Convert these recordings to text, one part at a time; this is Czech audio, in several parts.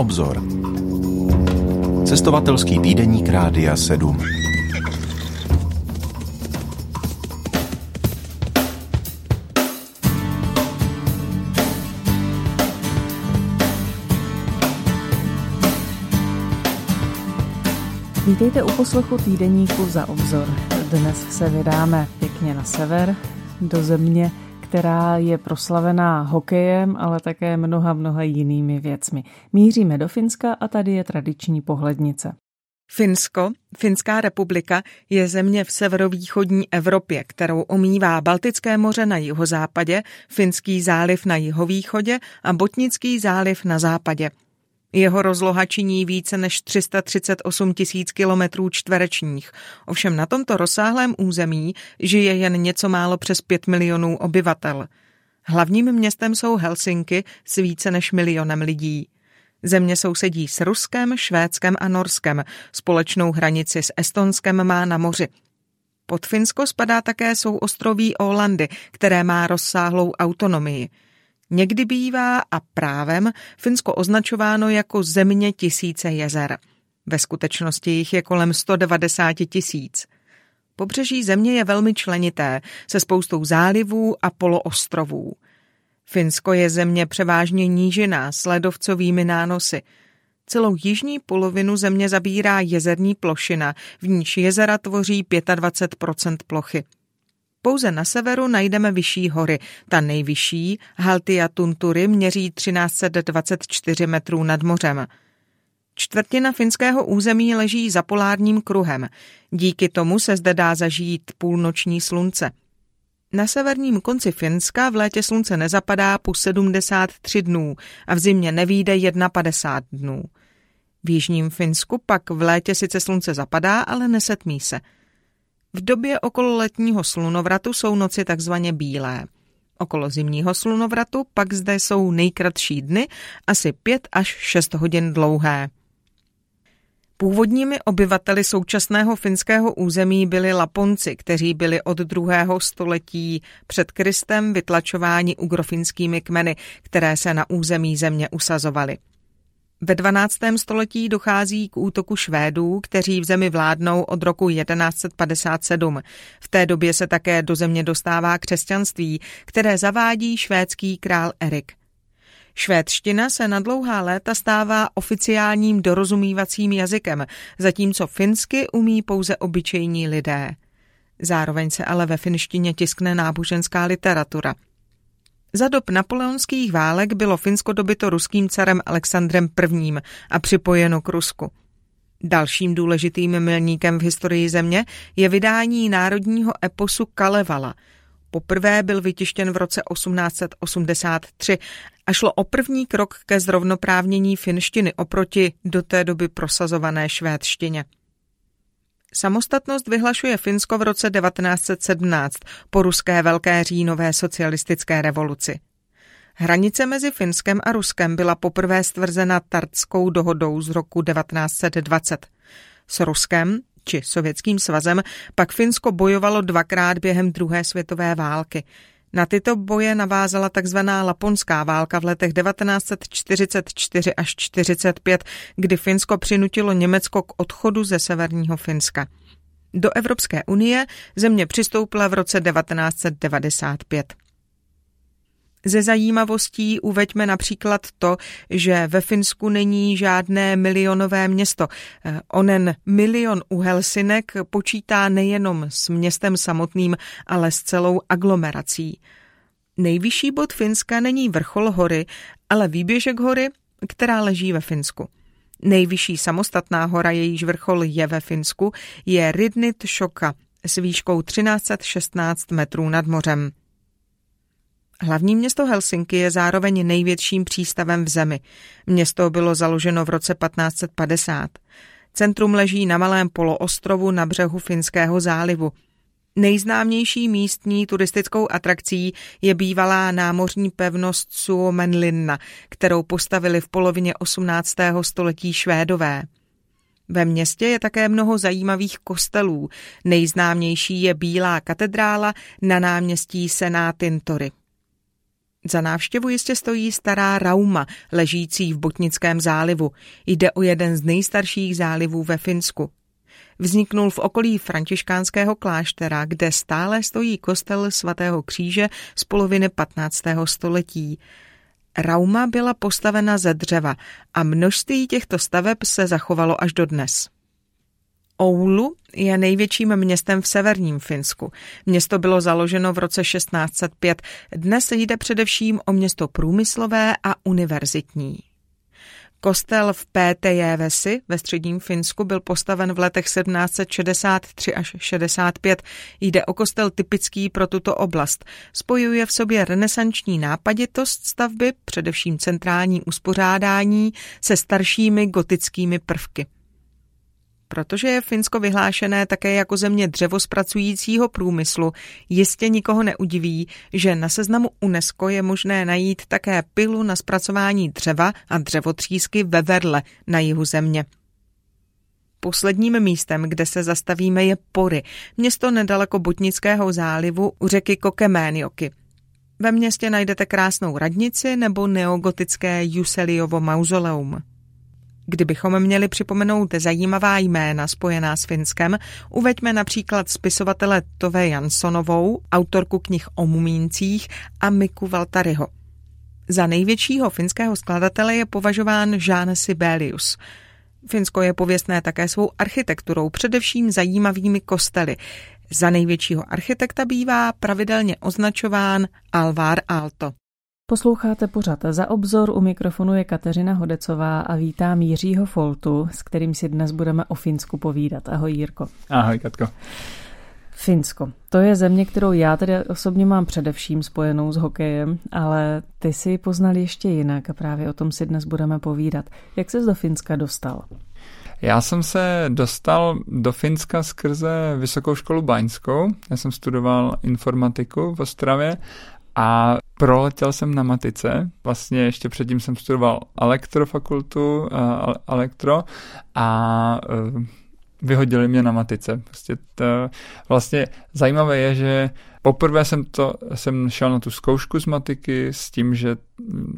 obzor. Cestovatelský týdeník Rádia 7. Vítejte u poslechu týdeníku za obzor. Dnes se vydáme pěkně na sever, do země, která je proslavená hokejem, ale také mnoha, mnoha jinými věcmi. Míříme do Finska a tady je tradiční pohlednice. Finsko, Finská republika, je země v severovýchodní Evropě, kterou omývá Baltické moře na jihozápadě, Finský záliv na jihovýchodě a Botnický záliv na západě. Jeho rozloha činí více než 338 tisíc kilometrů čtverečních. Ovšem na tomto rozsáhlém území žije jen něco málo přes 5 milionů obyvatel. Hlavním městem jsou Helsinky s více než milionem lidí. Země sousedí s Ruskem, Švédskem a Norskem. Společnou hranici s Estonskem má na moři. Pod Finsko spadá také souostroví Ålandy, které má rozsáhlou autonomii. Někdy bývá a právem Finsko označováno jako země tisíce jezer. Ve skutečnosti jich je kolem 190 tisíc. Pobřeží země je velmi členité, se spoustou zálivů a poloostrovů. Finsko je země převážně nížiná s ledovcovými nánosy. Celou jižní polovinu země zabírá jezerní plošina, v níž jezera tvoří 25% plochy. Pouze na severu najdeme vyšší hory. Ta nejvyšší, Haltia Tuntury, měří 1324 metrů nad mořem. Čtvrtina finského území leží za polárním kruhem. Díky tomu se zde dá zažít půlnoční slunce. Na severním konci Finska v létě slunce nezapadá po 73 dnů a v zimě nevýjde 51 dnů. V jižním Finsku pak v létě sice slunce zapadá, ale nesetmí se – v době okolo letního slunovratu jsou noci takzvaně bílé. Okolo zimního slunovratu pak zde jsou nejkratší dny, asi 5 až 6 hodin dlouhé. Původními obyvateli současného finského území byli Laponci, kteří byli od druhého století před Kristem vytlačováni ugrofinskými kmeny, které se na území země usazovaly. Ve 12. století dochází k útoku Švédů, kteří v zemi vládnou od roku 1157. V té době se také do země dostává křesťanství, které zavádí švédský král Erik. Švédština se na dlouhá léta stává oficiálním dorozumívacím jazykem, zatímco finsky umí pouze obyčejní lidé. Zároveň se ale ve finštině tiskne náboženská literatura – za dob napoleonských válek bylo Finsko dobyto ruským carem Alexandrem I. a připojeno k Rusku. Dalším důležitým milníkem v historii země je vydání národního eposu Kalevala. Poprvé byl vytištěn v roce 1883 a šlo o první krok ke zrovnoprávnění finštiny oproti do té doby prosazované švédštině. Samostatnost vyhlašuje Finsko v roce 1917 po ruské velké říjnové socialistické revoluci. Hranice mezi Finskem a Ruskem byla poprvé stvrzena Tartskou dohodou z roku 1920. S Ruskem, či Sovětským svazem, pak Finsko bojovalo dvakrát během druhé světové války. Na tyto boje navázala tzv. Laponská válka v letech 1944 až 45, kdy Finsko přinutilo Německo k odchodu ze severního Finska. Do Evropské unie země přistoupila v roce 1995. Ze zajímavostí uveďme například to, že ve Finsku není žádné milionové město. Eh, onen milion u Helsinek počítá nejenom s městem samotným, ale s celou aglomerací. Nejvyšší bod Finska není vrchol hory, ale výběžek hory, která leží ve Finsku. Nejvyšší samostatná hora, jejíž vrchol je ve Finsku, je Ridnit Shoka s výškou 1316 metrů nad mořem. Hlavní město Helsinky je zároveň největším přístavem v zemi. Město bylo založeno v roce 1550. Centrum leží na malém poloostrovu na břehu Finského zálivu. Nejznámější místní turistickou atrakcí je bývalá námořní pevnost Suomenlinna, kterou postavili v polovině 18. století Švédové. Ve městě je také mnoho zajímavých kostelů. Nejznámější je Bílá katedrála na náměstí Senátintory. Za návštěvu jistě stojí stará Rauma, ležící v Botnickém zálivu. Jde o jeden z nejstarších zálivů ve Finsku. Vzniknul v okolí františkánského kláštera, kde stále stojí kostel svatého kříže z poloviny 15. století. Rauma byla postavena ze dřeva a množství těchto staveb se zachovalo až dodnes. Oulu je největším městem v severním Finsku. Město bylo založeno v roce 1605. Dnes jde především o město průmyslové a univerzitní. Kostel v Pétejévesi ve středním Finsku byl postaven v letech 1763 až 65. Jde o kostel typický pro tuto oblast. Spojuje v sobě renesanční nápaditost stavby, především centrální uspořádání, se staršími gotickými prvky. Protože je Finsko vyhlášené také jako země dřevospracujícího průmyslu, jistě nikoho neudiví, že na seznamu UNESCO je možné najít také pilu na zpracování dřeva a dřevotřísky ve Verle na jihu země. Posledním místem, kde se zastavíme, je Pory, město nedaleko Botnického zálivu u řeky Kokeménioky. Ve městě najdete krásnou radnici nebo neogotické Juseliovo mauzoleum. Kdybychom měli připomenout zajímavá jména spojená s Finskem, uveďme například spisovatele Tove Janssonovou, autorku knih o mumíncích a Miku Valtaryho. Za největšího finského skladatele je považován Jean Sibelius. Finsko je pověstné také svou architekturou, především zajímavými kostely. Za největšího architekta bývá pravidelně označován Alvar Aalto. Posloucháte pořad za obzor, u mikrofonu je Kateřina Hodecová a vítám Jiřího Foltu, s kterým si dnes budeme o Finsku povídat. Ahoj Jirko. Ahoj Katko. Finsko. To je země, kterou já tedy osobně mám především spojenou s hokejem, ale ty si ji poznal ještě jinak a právě o tom si dnes budeme povídat. Jak ses do Finska dostal? Já jsem se dostal do Finska skrze Vysokou školu Baňskou. Já jsem studoval informatiku v Ostravě a proletěl jsem na matice. Vlastně ještě předtím jsem studoval elektrofakultu, uh, elektro a uh, vyhodili mě na matice. Prostě to, vlastně zajímavé je, že Poprvé jsem, to, jsem šel na tu zkoušku z matiky s tím, že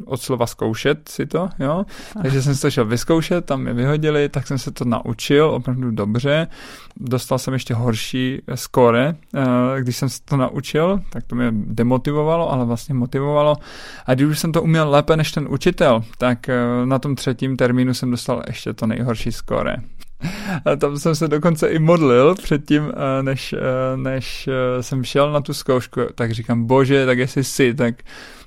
od slova zkoušet si to, jo. Takže jsem si to šel vyzkoušet, tam mě vyhodili, tak jsem se to naučil opravdu dobře. Dostal jsem ještě horší skóre, eh, když jsem se to naučil, tak to mě demotivovalo, ale vlastně motivovalo. A když už jsem to uměl lépe než ten učitel, tak eh, na tom třetím termínu jsem dostal ještě to nejhorší skóre. A tam jsem se dokonce i modlil předtím, eh, než, eh, než eh, jsem šel na tu zkoušku, tak říkám, bože, tak jestli jsi, tak,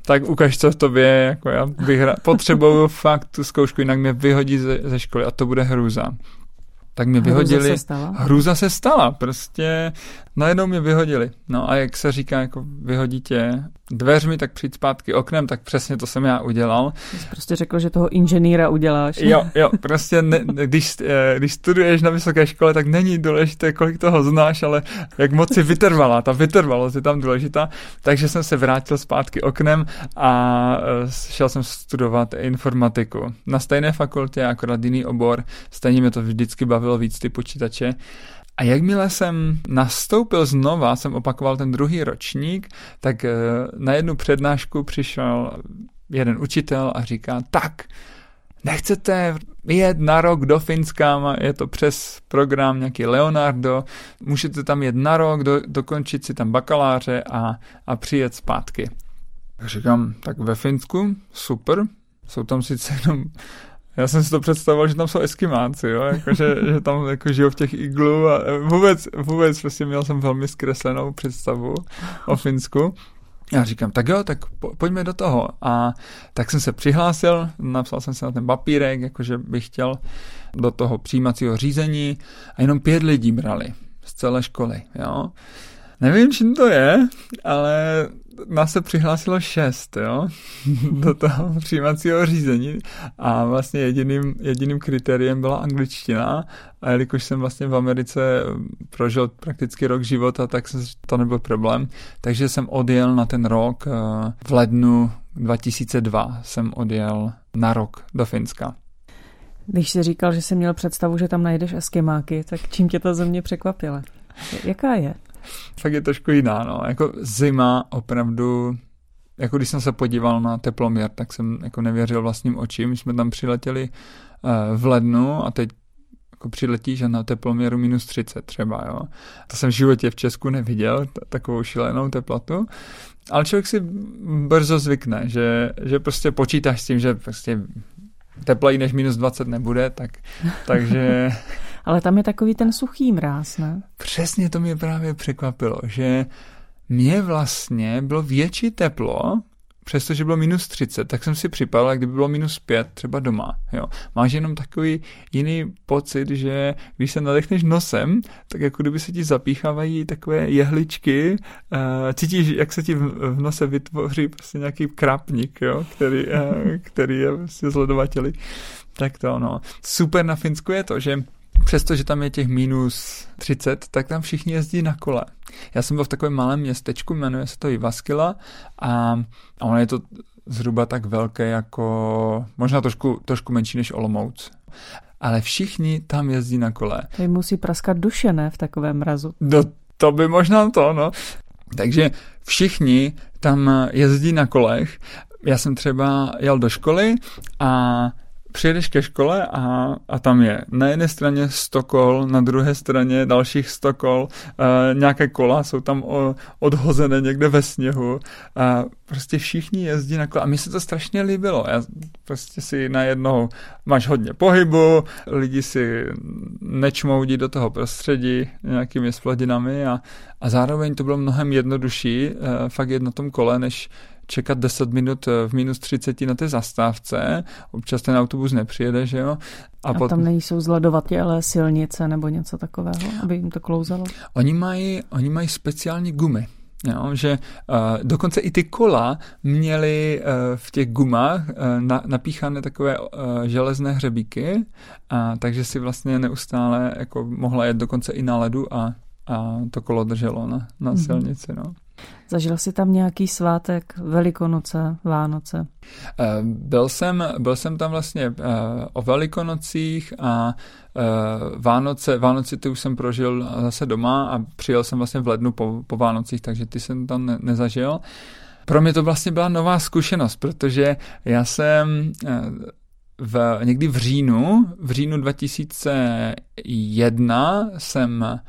tak ukaž, co v tobě je, jako já vyhra- potřebuju fakt tu zkoušku, jinak mě vyhodí ze, ze školy a to bude hrůza tak mě vyhodili. Hruza se stala? Hruza se stala, prostě najednou mě vyhodili. No a jak se říká, jako vyhodí tě dveřmi, tak přijít zpátky oknem, tak přesně to jsem já udělal. Jsi prostě řekl, že toho inženýra uděláš. Jo, jo, prostě ne, když, eh, když studuješ na vysoké škole, tak není důležité, kolik toho znáš, ale jak moc si vytrvala, ta vytrvalost je tam důležitá. Takže jsem se vrátil zpátky oknem a eh, šel jsem studovat informatiku. Na stejné fakultě, akorát jiný obor, stejně mě to vždycky bavilo víc ty počítače. A jakmile jsem nastoupil znova, jsem opakoval ten druhý ročník, tak eh, na jednu přednášku přišel jeden učitel a říká, tak, nechcete jet na rok do Finska, je to přes program nějaký Leonardo, můžete tam jet na rok, do, dokončit si tam bakaláře a, a přijet zpátky. Tak říkám, tak ve Finsku, super, jsou tam sice jenom já jsem si to představoval, že tam jsou eskimáci, jo, jako, že, že tam jako žijou v těch iglu a vůbec, vůbec prostě měl jsem velmi zkreslenou představu o Finsku. Já říkám, tak jo, tak po, pojďme do toho. A tak jsem se přihlásil, napsal jsem se na ten papírek, jakože bych chtěl do toho přijímacího řízení a jenom pět lidí brali z celé školy, jo. Nevím, čím to je, ale nás se přihlásilo šest, jo, do toho přijímacího řízení a vlastně jediným, jediným kritériem byla angličtina a jelikož jsem vlastně v Americe prožil prakticky rok života, tak to nebyl problém, takže jsem odjel na ten rok eh, v lednu 2002 jsem odjel na rok do Finska. Když jsi říkal, že jsi měl představu, že tam najdeš eskimáky, tak čím tě ta země překvapila? Jaká je? Fakt je trošku jiná, no. Jako zima opravdu jako když jsem se podíval na teploměr, tak jsem jako nevěřil vlastním očím. My jsme tam přiletěli uh, v lednu a teď jako přiletíš a na teploměru minus 30 třeba, jo. To jsem v životě v Česku neviděl, t- takovou šílenou teplotu. Ale člověk si brzo zvykne, že, že prostě počítáš s tím, že prostě tepleji než minus 20 nebude, tak, takže... Ale tam je takový ten suchý mráz, ne? Přesně to mě právě překvapilo, že mě vlastně bylo větší teplo, přestože bylo minus 30, tak jsem si připadal, kdyby bylo minus 5 třeba doma. Jo. Máš jenom takový jiný pocit, že když se nadechneš nosem, tak jako kdyby se ti zapíchávají takové jehličky, uh, cítíš, jak se ti v, nose vytvoří prostě nějaký krapník, jo, který, uh, který je prostě zledovateli. Tak to no. Super na Finsku je to, že přestože tam je těch minus 30, tak tam všichni jezdí na kole. Já jsem byl v takovém malém městečku, jmenuje se to Ivaskila a, a ono je to zhruba tak velké jako, možná trošku, trošku menší než Olomouc. Ale všichni tam jezdí na kole. To jim musí praskat duše, ne, v takovém mrazu. No, to by možná to, no. Takže všichni tam jezdí na kolech. Já jsem třeba jel do školy a přijedeš ke škole a, a tam je na jedné straně 100 kol, na druhé straně dalších 100 kol, e, nějaké kola jsou tam o, odhozené někde ve sněhu a prostě všichni jezdí na kole a mi se to strašně líbilo. Já prostě si najednou máš hodně pohybu, lidi si nečmoudí do toho prostředí nějakými splodinami a, a zároveň to bylo mnohem jednodušší e, fakt jet na tom kole, než čekat 10 minut v minus 30 na té zastávce, občas ten autobus nepřijede, že jo. A, a pot... tam nejsou zledovatělé silnice nebo něco takového, aby jim to klouzalo? Oni mají, oni mají speciální gumy. Jo, že uh, dokonce i ty kola měly uh, v těch gumách uh, na, napíchané takové uh, železné hřebíky, uh, takže si vlastně neustále jako mohla jet dokonce i na ledu a, a to kolo drželo na, na mm-hmm. silnici. No. Zažil jsi tam nějaký svátek, Velikonoce, Vánoce? Eh, byl jsem, byl jsem tam vlastně eh, o Velikonocích a eh, Vánoce, Vánoce ty už jsem prožil zase doma a přijel jsem vlastně v lednu po, po Vánocích, takže ty jsem tam ne, nezažil. Pro mě to vlastně byla nová zkušenost, protože já jsem v, někdy v říjnu, v říjnu 2001 jsem,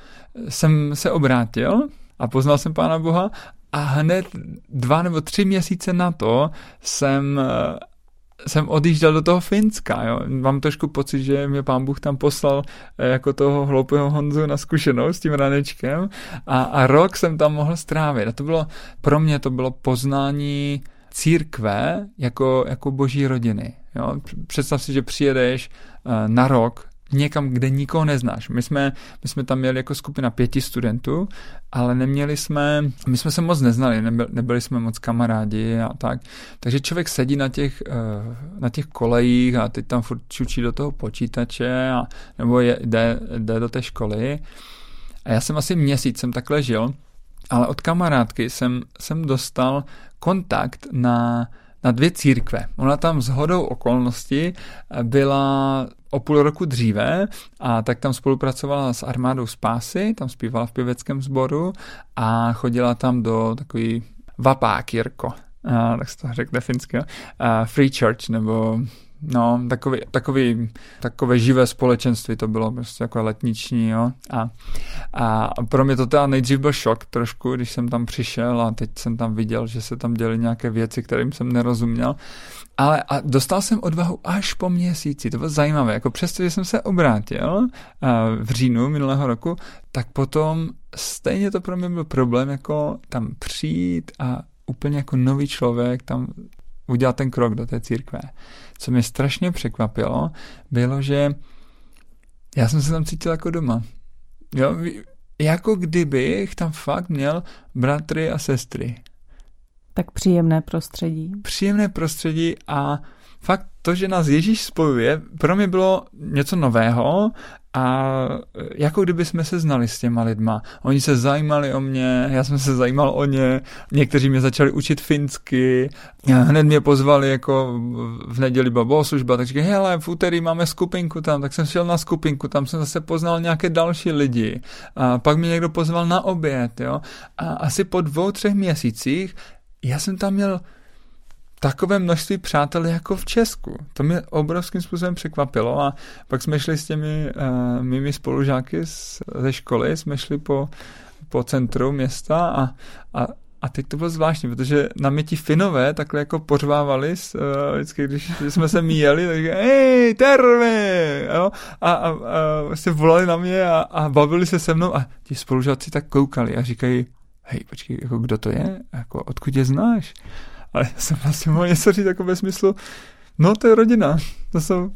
jsem se obrátil a poznal jsem Pána Boha a hned dva nebo tři měsíce na to jsem eh, jsem odjížděl do toho Finska, jo. Mám trošku pocit, že mě pán Bůh tam poslal eh, jako toho hloupého Honzu na zkušenost s tím ranečkem a, a rok jsem tam mohl strávit. A to bylo, pro mě to bylo poznání církve jako, jako boží rodiny. Jo. Představ si, že přijedeš uh, na rok někam, kde nikoho neznáš. My jsme, my jsme tam měli jako skupina pěti studentů, ale neměli jsme, my jsme se moc neznali, nebyli, nebyli jsme moc kamarádi a tak. Takže člověk sedí na těch, eh, na těch kolejích a teď tam furt čučí do toho počítače a, nebo je, jde, jde do té školy. A já jsem asi měsíc jsem takhle žil, ale od kamarádky jsem, jsem dostal kontakt na na dvě církve. Ona tam s hodou okolností byla o půl roku dříve a tak tam spolupracovala s armádou Spásy, tam zpívala v pěveckém sboru a chodila tam do takový vapákirko, tak se to řekne finské, free church nebo No, takový, takový, takové živé společenství to bylo, prostě jako letniční, jo. A, a pro mě to teda nejdřív byl šok trošku, když jsem tam přišel a teď jsem tam viděl, že se tam děly nějaké věci, kterým jsem nerozuměl. Ale a dostal jsem odvahu až po měsíci, to bylo zajímavé, jako přesto, že jsem se obrátil v říjnu minulého roku, tak potom stejně to pro mě byl problém, jako tam přijít a úplně jako nový člověk tam udělat ten krok do té církve. Co mě strašně překvapilo, bylo, že já jsem se tam cítil jako doma. Jo, jako kdybych tam fakt měl bratry a sestry. Tak příjemné prostředí. Příjemné prostředí a fakt to, že nás Ježíš spojuje, pro mě bylo něco nového a jako kdyby jsme se znali s těma lidma. Oni se zajímali o mě, já jsem se zajímal o ně, někteří mě začali učit finsky, hned mě pozvali jako v neděli byla bohoslužba, tak říkali, hele, v úterý máme skupinku tam, tak jsem šel na skupinku, tam jsem zase poznal nějaké další lidi. A pak mě někdo pozval na oběd, jo. A asi po dvou, třech měsících já jsem tam měl takové množství přátel jako v Česku. To mě obrovským způsobem překvapilo a pak jsme šli s těmi uh, mými spolužáky z, ze školy, jsme šli po, po centru města a, a a teď to bylo zvláštní, protože na mě ti Finové takhle jako pořvávali, uh, vždycky, když jsme se míjeli, tak hej, terve, jo? A, a, a se volali na mě a, a bavili se se mnou a ti spolužáci tak koukali a říkají, hej, počkej, jako kdo to je? Jako, odkud je znáš? Ale já jsem vlastně mohl něco říct jako ve smyslu, no to je rodina, to jsou,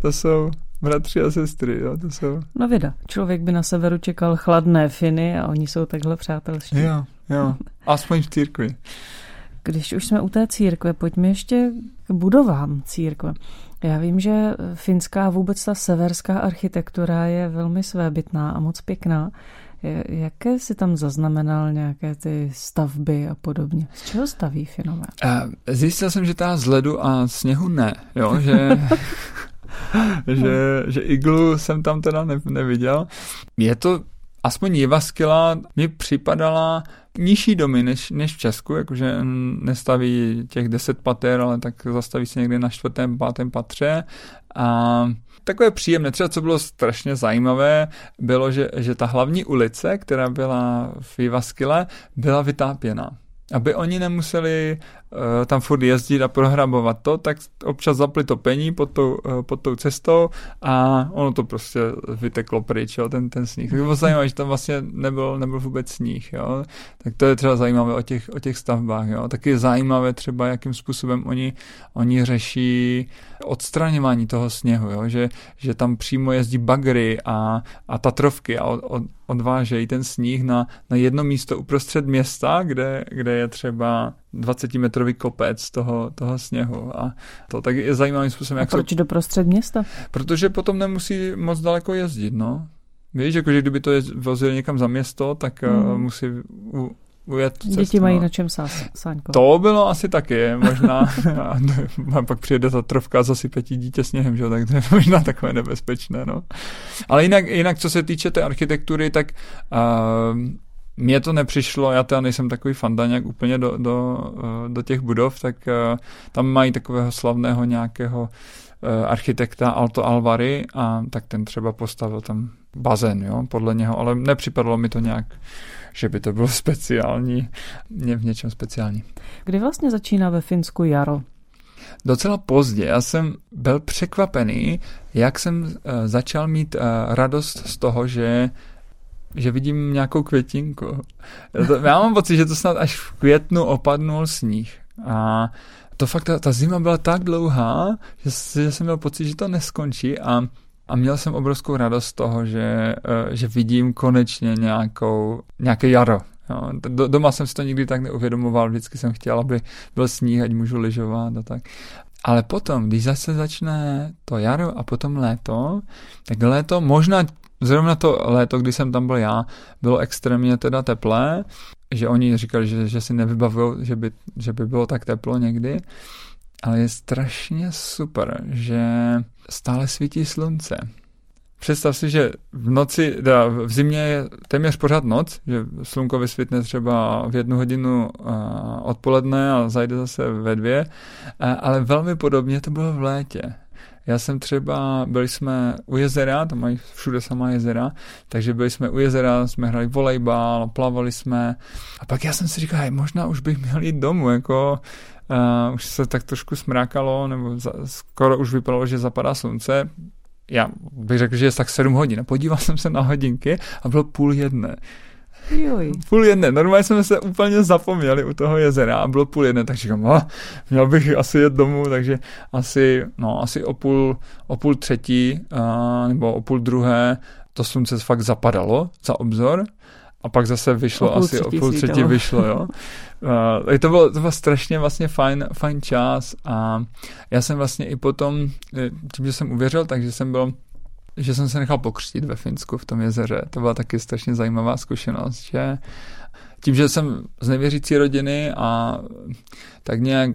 to jsou bratři a sestry, jo, to jsou... No věda, člověk by na severu čekal chladné Finy a oni jsou takhle přátelští. Jo, jo, aspoň v církvi. Když už jsme u té církve, pojďme ještě k budovám církve. Já vím, že finská vůbec ta severská architektura je velmi svébytná a moc pěkná. Jaké si tam zaznamenal nějaké ty stavby a podobně? Z čeho staví Finové? Zjistil jsem, že ta z ledu a sněhu ne, jo, že... že, že iglu jsem tam teda ne, neviděl. Je to aspoň Jivaskila mi připadala nižší domy než, než v Česku, jakože nestaví těch deset pater, ale tak zastaví se někde na čtvrtém, pátém patře a takové příjemné. Třeba co bylo strašně zajímavé, bylo, že, že ta hlavní ulice, která byla v Jivaskile, byla vytápěná aby oni nemuseli tam furt jezdit a prohrabovat to, tak občas zapli to pení pod tou, uh, pod tou cestou a ono to prostě vyteklo pryč, jo, ten, ten sníh. Tak bylo zajímavé, že tam vlastně nebyl, nebyl vůbec sníh, jo. Tak to je třeba zajímavé o těch, o těch stavbách, jo. Taky je zajímavé třeba, jakým způsobem oni, oni řeší odstraňování toho sněhu, jo? Že, že tam přímo jezdí bagry a, a tatrovky a od, od, odvážejí ten sníh na, na jedno místo uprostřed města, kde, kde je třeba 20-metrový kopec toho, toho sněhu. A to tak je zajímavým způsobem. Jak a proč jsou... doprostřed města? Protože potom nemusí moc daleko jezdit, no. Víš, jako, že kdyby to je, vozili někam za město, tak hmm. uh, musí u, ujet cestu, Děti mají no. na čem sás, Sáňko. To bylo asi taky, možná. a pak přijde ta trofka a zasype ti dítě sněhem, že? tak to je možná takové nebezpečné. No. Ale jinak, jinak, co se týče té architektury, tak uh, mně to nepřišlo, já teda nejsem takový fandaňák úplně do, do, uh, do těch budov, tak uh, tam mají takového slavného nějakého uh, architekta Alto Alvary a tak ten třeba postavil tam bazén, jo, podle něho, ale nepřipadlo mi to nějak že by to bylo speciální, v něčem speciální. Kdy vlastně začíná ve Finsku jaro? Docela pozdě. Já jsem byl překvapený, jak jsem začal mít radost z toho, že že vidím nějakou květinku. Já mám pocit, že to snad až v květnu opadnul sníh. A to fakt, ta, ta zima byla tak dlouhá, že, že jsem měl pocit, že to neskončí a a měl jsem obrovskou radost z toho, že, eh, že vidím konečně nějakou, nějaké jaro. Jo. Doma jsem si to nikdy tak neuvědomoval, vždycky jsem chtěl, aby byl sníh, ať můžu lyžovat a tak. Ale potom, když zase začne to jaro a potom léto, tak léto, možná zrovna to léto, kdy jsem tam byl já, bylo extrémně teda teplé, že oni říkali, že, že si nevybavují, že by, že by bylo tak teplo někdy, ale je strašně super, že stále svítí slunce. Představ si, že v noci, teda v zimě je téměř pořád noc, že slunko vysvětne třeba v jednu hodinu odpoledne a zajde zase ve dvě, ale velmi podobně to bylo v létě. Já jsem třeba, byli jsme u jezera, tam mají všude samá jezera, takže byli jsme u jezera, jsme hráli volejbal, plavali jsme a pak já jsem si říkal, hej, možná už bych měl jít domů, jako Uh, už se tak trošku smrákalo, nebo za, skoro už vypadalo, že zapadá slunce. Já bych řekl, že je tak 7 hodin. Podíval jsem se na hodinky a bylo půl jedné. Půl jedné. Normálně jsme se úplně zapomněli u toho jezera a bylo půl jedné, takže říkám, oh, měl bych asi jet domů, takže asi, no, asi o půl, o půl třetí uh, nebo o půl druhé to slunce fakt zapadalo za obzor a pak zase vyšlo, o asi o půl třetí vyšlo, jo. Uh, to, bylo, to bylo strašně vlastně fajn, fajn čas a já jsem vlastně i potom, eh, tím, že jsem uvěřil, takže jsem byl že jsem se nechal pokřtít ve Finsku v tom jezeře. To byla taky strašně zajímavá zkušenost, že tím, že jsem z nevěřící rodiny a tak nějak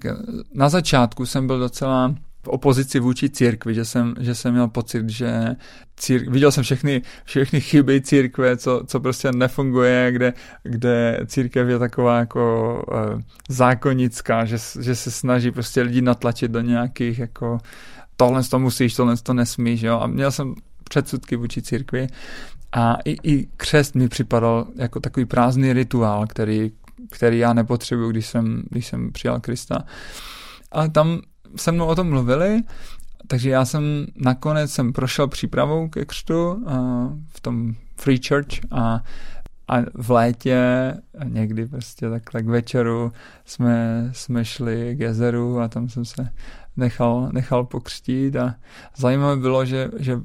na začátku jsem byl docela v opozici vůči církvi, že jsem, že jsem měl pocit, že círk, viděl jsem všechny, všechny chyby církve, co, co prostě nefunguje, kde, kde církev je taková jako uh, zákonická, že, že se snaží prostě lidi natlačit do nějakých jako tohle to musíš, tohle to nesmíš, jo. A měl jsem předsudky vůči církvi a i, i křest mi připadal jako takový prázdný rituál, který, který já nepotřebuju, když jsem, když jsem přijal Krista. Ale tam se mnou o tom mluvili, takže já jsem nakonec jsem prošel přípravou ke křtu v tom Free Church a, a v létě někdy prostě tak, tak večeru jsme, jsme šli k jezeru a tam jsem se nechal, nechal pokřtít a zajímavé bylo, že, že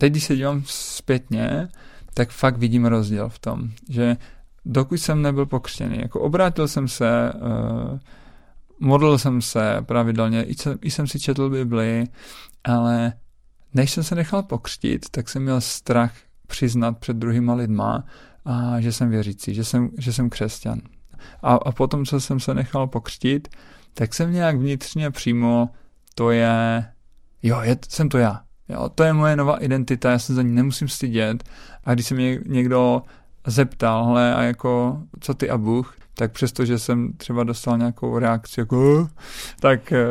teď, když se dívám zpětně, tak fakt vidím rozdíl v tom, že dokud jsem nebyl pokřtěný, jako obrátil jsem se, uh, modlil jsem se pravidelně, i, jsem, i jsem si četl Bibli, ale než jsem se nechal pokřtít, tak jsem měl strach přiznat před druhýma lidma, a že jsem věřící, že jsem, že jsem křesťan. A, a potom, co jsem se nechal pokřtít, tak jsem nějak vnitřně přímo, to je, jo, je, jsem to já. Jo, to je moje nová identita, já se za ní nemusím stydět. A když se mě někdo zeptal, hle, a jako, co ty a Bůh, tak přesto, že jsem třeba dostal nějakou reakci, jako, tak, eh,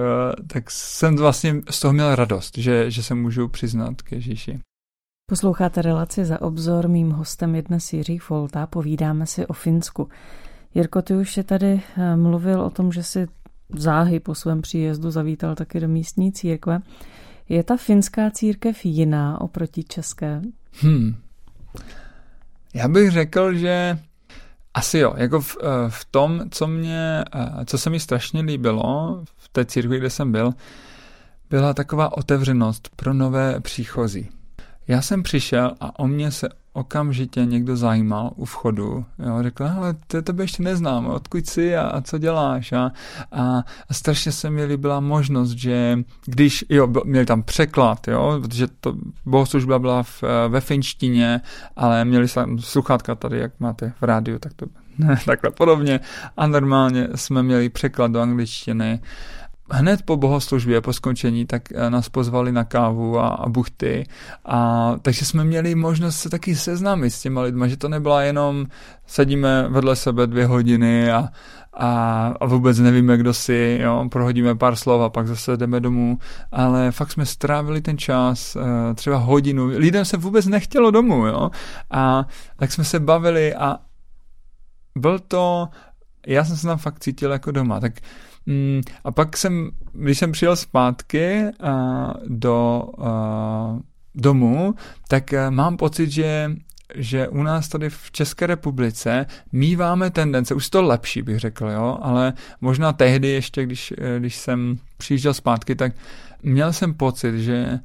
tak jsem vlastně z toho měl radost, že, že se můžu přiznat k Ježíši. Posloucháte relaci za obzor, mým hostem je dnes Jiří Folta, povídáme si o Finsku. Jirko, ty už je tady eh, mluvil o tom, že si záhy po svém příjezdu zavítal taky do místní církve. Je ta finská církev jiná oproti české? Hmm. Já bych řekl, že asi jo, jako v, eh, v tom, co mě, eh, co se mi strašně líbilo v té církvi, kde jsem byl, byla taková otevřenost pro nové příchozí. Já jsem přišel a o mě se okamžitě někdo zajímal u vchodu. Jo, řekl, ale to tebe ještě neznám, odkud jsi a, a co děláš. A, a, a strašně se mi líbila možnost, že když, jo, měli tam překlad, jo, protože to bohoslužba byla v, ve finštině, ale měli tam sluchátka tady, jak máte v rádiu, tak to takhle podobně. A normálně jsme měli překlad do angličtiny hned po bohoslužbě, po skončení, tak eh, nás pozvali na kávu a, a buchty. A, takže jsme měli možnost se taky seznámit s těma lidma, že to nebyla jenom sedíme vedle sebe dvě hodiny a, a, a vůbec nevíme, kdo si, jo, prohodíme pár slov a pak zase jdeme domů, ale fakt jsme strávili ten čas, eh, třeba hodinu, lidem se vůbec nechtělo domů, jo, a tak jsme se bavili a byl to, já jsem se tam fakt cítil jako doma, tak Mm, a pak jsem, když jsem přijel zpátky uh, do uh, domu, tak uh, mám pocit, že že u nás tady v České republice míváme tendence, už to lepší bych řekl, jo, ale možná tehdy ještě, když, když jsem přijížděl zpátky, tak měl jsem pocit, že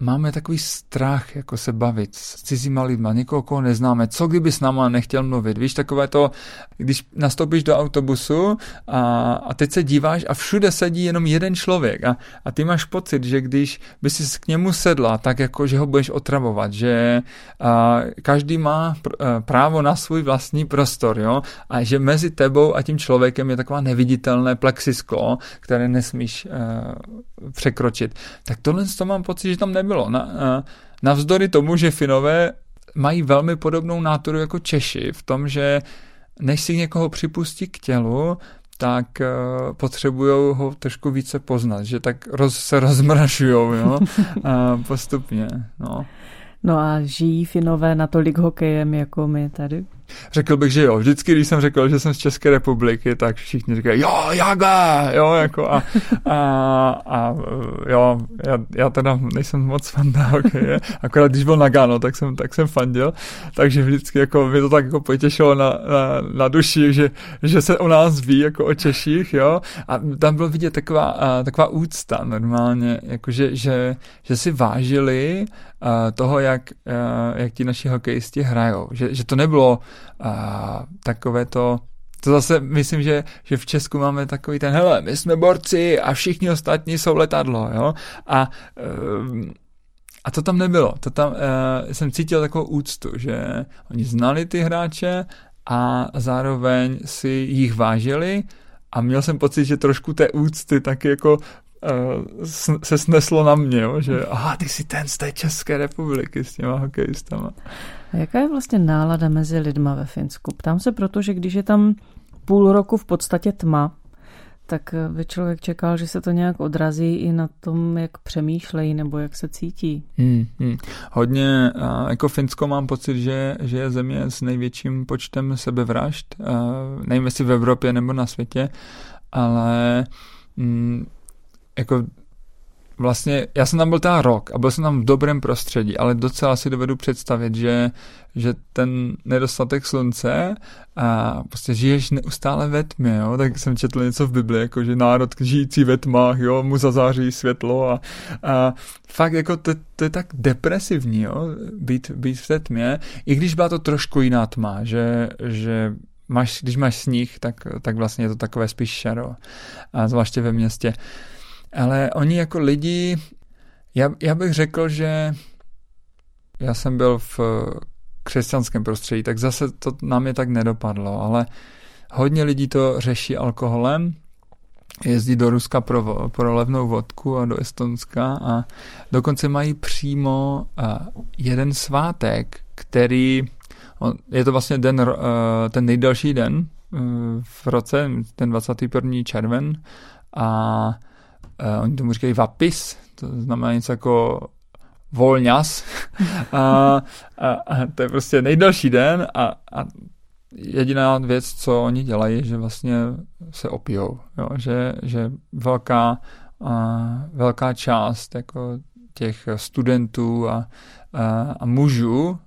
máme takový strach jako se bavit s cizíma lidma, někoho, koho neznáme, co kdyby s náma nechtěl mluvit, víš, takové to, když nastoupíš do autobusu a, a teď se díváš a všude sedí jenom jeden člověk a, a ty máš pocit, že když by si k němu sedla, tak jako, že ho budeš otravovat, že a, každý má pr, a, právo na svůj vlastní prostor, jo, a že mezi tebou a tím člověkem je taková neviditelné plexisklo, které nesmíš a, překročit. Tak tohle to mám pocit, že tam nebylo nebylo. Na, navzdory tomu, že Finové mají velmi podobnou náturu jako Češi v tom, že než si někoho připustí k tělu, tak uh, potřebují ho trošku více poznat, že tak roz, se rozmražujou, jo, uh, postupně, no. No a žijí Finové natolik hokejem jako my tady? Řekl bych, že jo. Vždycky, když jsem řekl, že jsem z České republiky, tak všichni říkají, jo, Jaga, jo, jako a, a, a jo, já, já teda nejsem moc fanda hokeje, akorát když byl Nagano, tak jsem, tak jsem fandil, takže vždycky jako mě to tak jako potěšilo na, na, na duši, že, že se o nás ví, jako o Češích, jo, a tam bylo vidět taková, taková úcta normálně, jakože, že, že si vážili toho, jak, jak ti naši hokejisti hrajou, že, že to nebylo a, takové to, to zase myslím, že, že v Česku máme takový ten, hele, my jsme borci a všichni ostatní jsou letadlo, jo, a um, a to tam nebylo. To tam uh, jsem cítil takovou úctu, že oni znali ty hráče a zároveň si jich vážili a měl jsem pocit, že trošku té úcty taky jako uh, se sneslo na mě, jo, že aha, ty jsi ten z té České republiky s těma hokejistama. A jaká je vlastně nálada mezi lidma ve Finsku? Ptám se proto, že když je tam půl roku v podstatě tma, tak by člověk čekal, že se to nějak odrazí i na tom, jak přemýšlejí nebo jak se cítí. Hmm, hmm. Hodně, jako Finsko mám pocit, že, že je země s největším počtem sebevražd, nevím jestli v Evropě nebo na světě, ale mm, jako vlastně, já jsem tam byl teda rok a byl jsem tam v dobrém prostředí, ale docela si dovedu představit, že, že ten nedostatek slunce a prostě žiješ neustále ve tmě, jo? tak jsem četl něco v Bibli, jako že národ žijící ve tmách, jo, mu zazáří světlo a, a fakt jako to, to, je tak depresivní, jo? Být, být v té tmě, i když byla to trošku jiná tma, že, že máš, když máš sníh, tak, tak vlastně je to takové spíš šaro, a zvláště ve městě. Ale oni jako lidi, já, já bych řekl, že já jsem byl v křesťanském prostředí, tak zase to na mě tak nedopadlo, ale hodně lidí to řeší alkoholem, jezdí do Ruska pro, pro levnou vodku a do Estonska a dokonce mají přímo uh, jeden svátek, který, je to vlastně den, uh, ten nejdelší den v roce, ten 21. červen a uh, oni tomu říkají vapis, to znamená něco jako volňas a, a, a to je prostě nejdelší den a, a jediná věc, co oni dělají, že vlastně se opijou, jo? Že, že velká, a, velká část jako těch studentů a, a, a mužů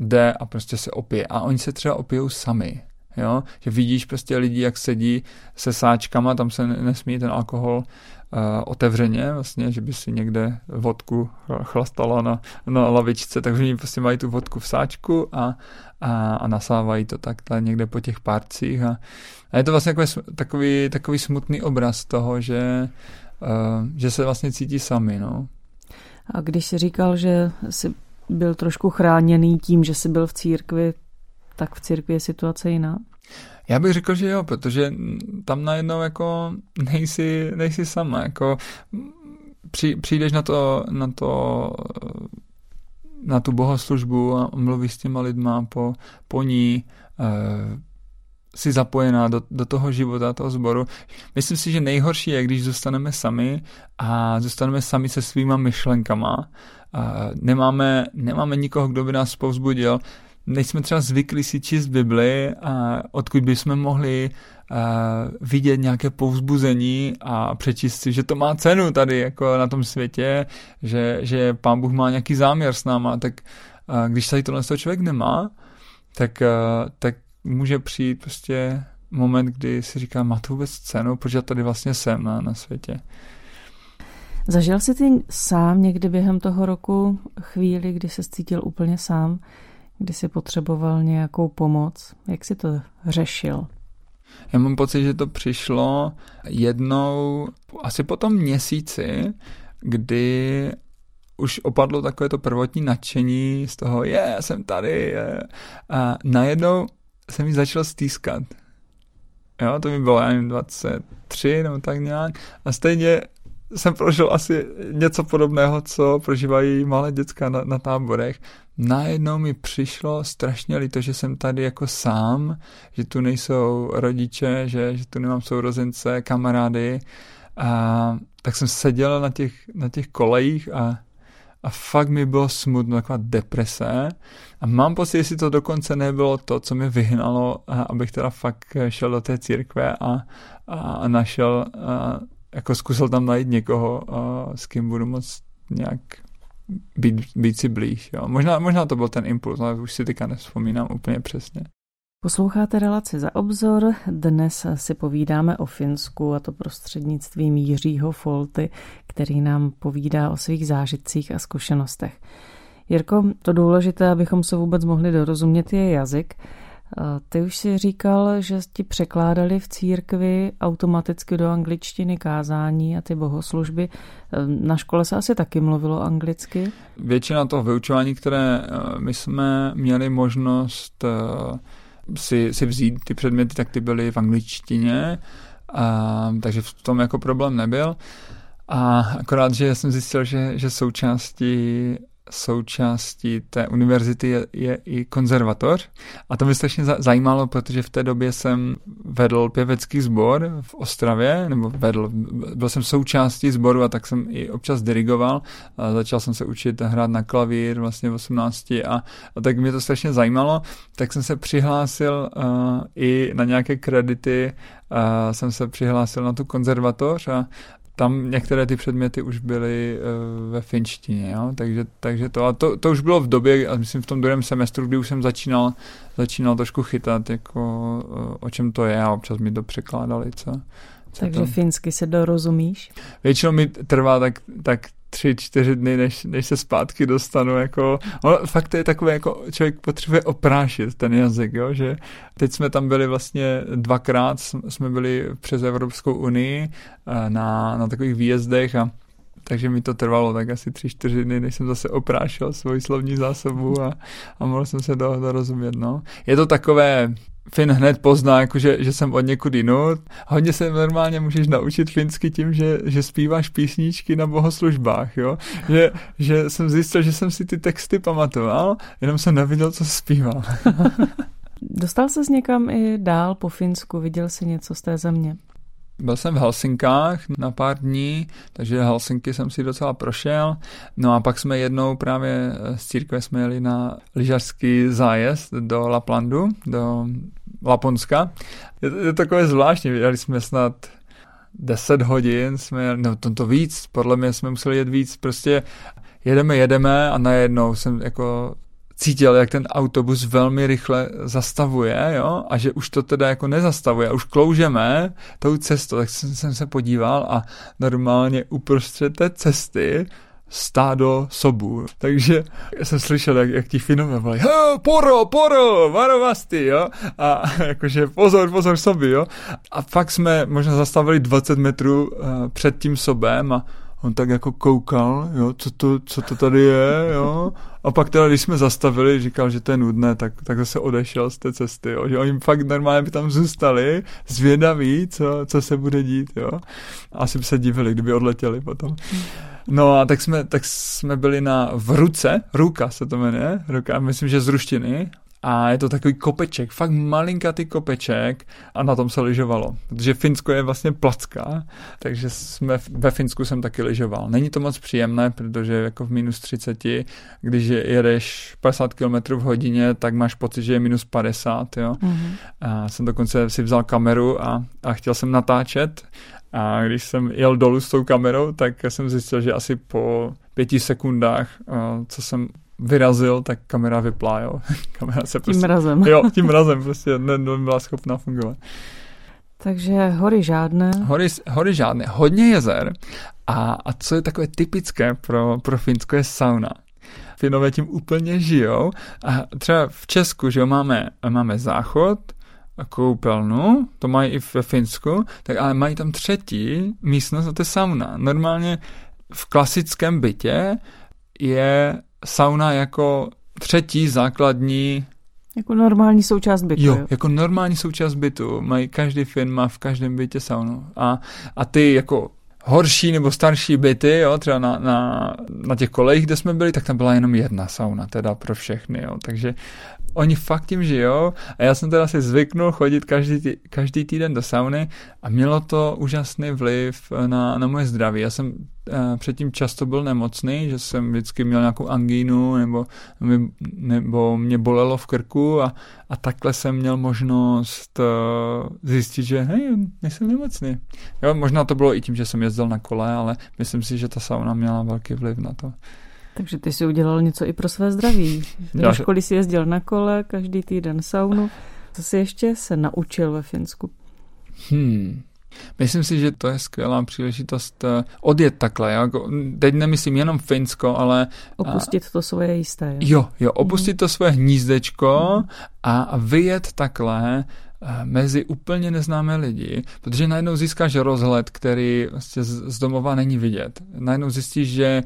jde a prostě se opije. A oni se třeba opijou sami. Jo? Že vidíš prostě lidi, jak sedí se sáčkama, tam se nesmí ten alkohol uh, otevřeně, vlastně, že by si někde vodku chlastala na, na lavičce, takže oni prostě mají tu vodku v sáčku a, a, a nasávají to takhle někde po těch párcích a, a je to vlastně takový, takový, takový smutný obraz toho, že, uh, že se vlastně cítí sami, no. A když jsi říkal, že jsi byl trošku chráněný tím, že jsi byl v církvi, tak v církvi je situace jiná? Já bych řekl, že jo, protože tam najednou jako nejsi, nejsi sama, jako při, přijdeš na to, na to na tu bohoslužbu a mluvíš s těma lidma po, po ní, uh, si zapojená do, do toho života, toho sboru. Myslím si, že nejhorší je, když zůstaneme sami a zůstaneme sami se svýma myšlenkama. Uh, nemáme, nemáme nikoho, kdo by nás povzbudil nejsme třeba zvyklí si číst Bibli, a odkud bychom mohli uh, vidět nějaké povzbuzení a přečíst si, že to má cenu tady jako na tom světě, že, že pán Bůh má nějaký záměr s náma, tak uh, když tady tohle člověk nemá, tak, uh, tak může přijít prostě moment, kdy si říká, má to vůbec cenu, protože já tady vlastně jsem na, na světě. Zažil jsi ty sám někdy během toho roku chvíli, kdy se cítil úplně sám? Kdy jsi potřeboval nějakou pomoc? Jak jsi to řešil? Já mám pocit, že to přišlo jednou, asi po tom měsíci, kdy už opadlo takové to prvotní nadšení z toho, je, yeah, jsem tady, je. a najednou se mi začalo stýskat. Jo, to mi bylo, já nevím, 23 nebo tak nějak. A stejně jsem prožil asi něco podobného, co prožívají malé děcka na, na táborech. Najednou mi přišlo strašně líto, že jsem tady jako sám, že tu nejsou rodiče, že, že tu nemám sourozence, kamarády. A tak jsem seděl na těch, na těch kolejích a, a fakt mi bylo smutno, taková deprese. A mám pocit, jestli to dokonce nebylo to, co mě vyhnalo, abych teda fakt šel do té církve a, a, našel a, jako zkusil tam najít někoho, uh, s kým budu moc nějak být, být si blíž. Jo. Možná, možná to byl ten impuls, ale už si teďka nevzpomínám úplně přesně. Posloucháte relaci za obzor. Dnes si povídáme o Finsku a to prostřednictvím Jiřího Folty, který nám povídá o svých zážitcích a zkušenostech. Jirko, to důležité, abychom se vůbec mohli dorozumět, je jazyk. Ty už si říkal, že ti překládali v církvi automaticky do angličtiny kázání a ty bohoslužby. Na škole se asi taky mluvilo anglicky? Většina toho vyučování, které eh, my jsme měli možnost eh, si, si vzít ty předměty, tak ty byly v angličtině, a, takže v tom jako problém nebyl. A akorát, že jsem zjistil, že, že součástí součástí té univerzity je, je i konzervatoř. A to mě strašně zajímalo, protože v té době jsem vedl pěvecký sbor v Ostravě, nebo vedl, byl jsem součástí sboru a tak jsem i občas dirigoval. A začal jsem se učit hrát na klavír vlastně v 18 a, a tak mě to strašně zajímalo, tak jsem se přihlásil uh, i na nějaké kredity, uh, jsem se přihlásil na tu konzervatoř a, tam některé ty předměty už byly uh, ve finštině, jo? Takže, takže to, a to, to už bylo v době, a myslím v tom druhém semestru, kdy už jsem začínal, začínal trošku chytat, jako uh, o čem to je a občas mi to překládali, co, co Takže to... finsky se dorozumíš? Většinou mi trvá tak, tak tři, čtyři dny, než, než se zpátky dostanu, jako, no, fakt je takové, jako člověk potřebuje oprášit ten jazyk, jo, že teď jsme tam byli vlastně dvakrát, jsme byli přes Evropskou unii eh, na, na takových výjezdech a takže mi to trvalo tak asi tři, čtyři dny, než jsem zase oprášil svoji slovní zásobu a, a mohl jsem se do, dorozumět, no. Je to takové, Fin hned pozná, jako že, jsem od někud jinut. Hodně se normálně můžeš naučit finsky tím, že, že zpíváš písničky na bohoslužbách, jo? Že, že jsem zjistil, že jsem si ty texty pamatoval, jenom jsem neviděl, co zpíval. Dostal se někam i dál po Finsku? Viděl jsi něco z té země? Byl jsem v Helsinkách na pár dní, takže Helsinky jsem si docela prošel. No a pak jsme jednou právě z církve jsme jeli na lyžařský zájezd do Laplandu, do Laponska. Je to, je to takové zvláštní, jeli jsme snad 10 hodin, jsme, no to, to víc, podle mě jsme museli jet víc, prostě jedeme, jedeme a najednou jsem jako cítil, jak ten autobus velmi rychle zastavuje, jo, a že už to teda jako nezastavuje, už kloužeme tou cestou, tak jsem, jsem se podíval a normálně uprostřed té cesty stádo sobů. Takže jsem slyšel, jak, jak ti Finové volají, poro, poro, varovasti, jo, a jakože pozor, pozor soby, jo. A fakt jsme možná zastavili 20 metrů uh, před tím sobem a on tak jako koukal, jo, co to, co to tady je, jo. A pak teda, když jsme zastavili, říkal, že to je nudné, tak, tak zase odešel z té cesty, jo. Že oni fakt normálně by tam zůstali, zvědaví, co, co se bude dít, jo. Asi by se divili, kdyby odletěli potom. No a tak jsme, tak jsme byli na v Ruce, Ruka se to jmenuje, Ruka, myslím, že z ruštiny, a je to takový kopeček, fakt malinkatý kopeček a na tom se lyžovalo. Protože Finsko je vlastně placka, takže jsme ve Finsku jsem taky lyžoval. Není to moc příjemné, protože jako v minus 30, když jedeš 50 km v hodině, tak máš pocit, že je minus 50, jo. Mm-hmm. A jsem dokonce si vzal kameru a, a chtěl jsem natáčet a když jsem jel dolů s tou kamerou, tak jsem zjistil, že asi po pěti sekundách, co jsem vyrazil, tak kamera vyplá, jo. kamera se tím prostě, mrazem. Jo, tím mrazem prostě ne, nebyla schopná fungovat. Takže hory žádné. Hory, hory žádné, hodně jezer. A, a co je takové typické pro, pro Finsko je sauna. Finové tím úplně žijou. A třeba v Česku, že jo, máme, máme záchod, a koupelnu, to mají i ve Finsku, tak ale mají tam třetí místnost a to je sauna. Normálně v klasickém bytě je sauna jako třetí základní jako normální součást bytu. Jo, jo, jako normální součást bytu. Mají, každý Fin má v každém bytě saunu. A, a ty jako horší nebo starší byty, jo, třeba na, na, na těch kolejích, kde jsme byli, tak tam byla jenom jedna sauna, teda pro všechny, jo, takže oni fakt tím žijou a já jsem teda si zvyknul chodit každý, tý, každý týden do sauny a mělo to úžasný vliv na, na moje zdraví. Já jsem předtím často byl nemocný, že jsem vždycky měl nějakou angínu nebo, nebo mě bolelo v krku a, a takhle jsem měl možnost uh, zjistit, že hej, nejsem nemocný. Jo, možná to bylo i tím, že jsem jezdil na kole, ale myslím si, že ta sauna měla velký vliv na to. Takže ty si udělal něco i pro své zdraví. Do školy si jezdil na kole, každý týden saunu. Co jsi ještě se naučil ve Finsku? Hmm. Myslím si, že to je skvělá příležitost eh, odjet takhle. Jako, teď nemyslím jenom Finsko, ale... Opustit to svoje jisté. Jo, jo, opustit mm. to svoje hnízdečko mm. a vyjet takhle Eh, mezi úplně neznámé lidi, protože najednou získáš rozhled, který vlastně z domova není vidět. Najednou zjistíš, že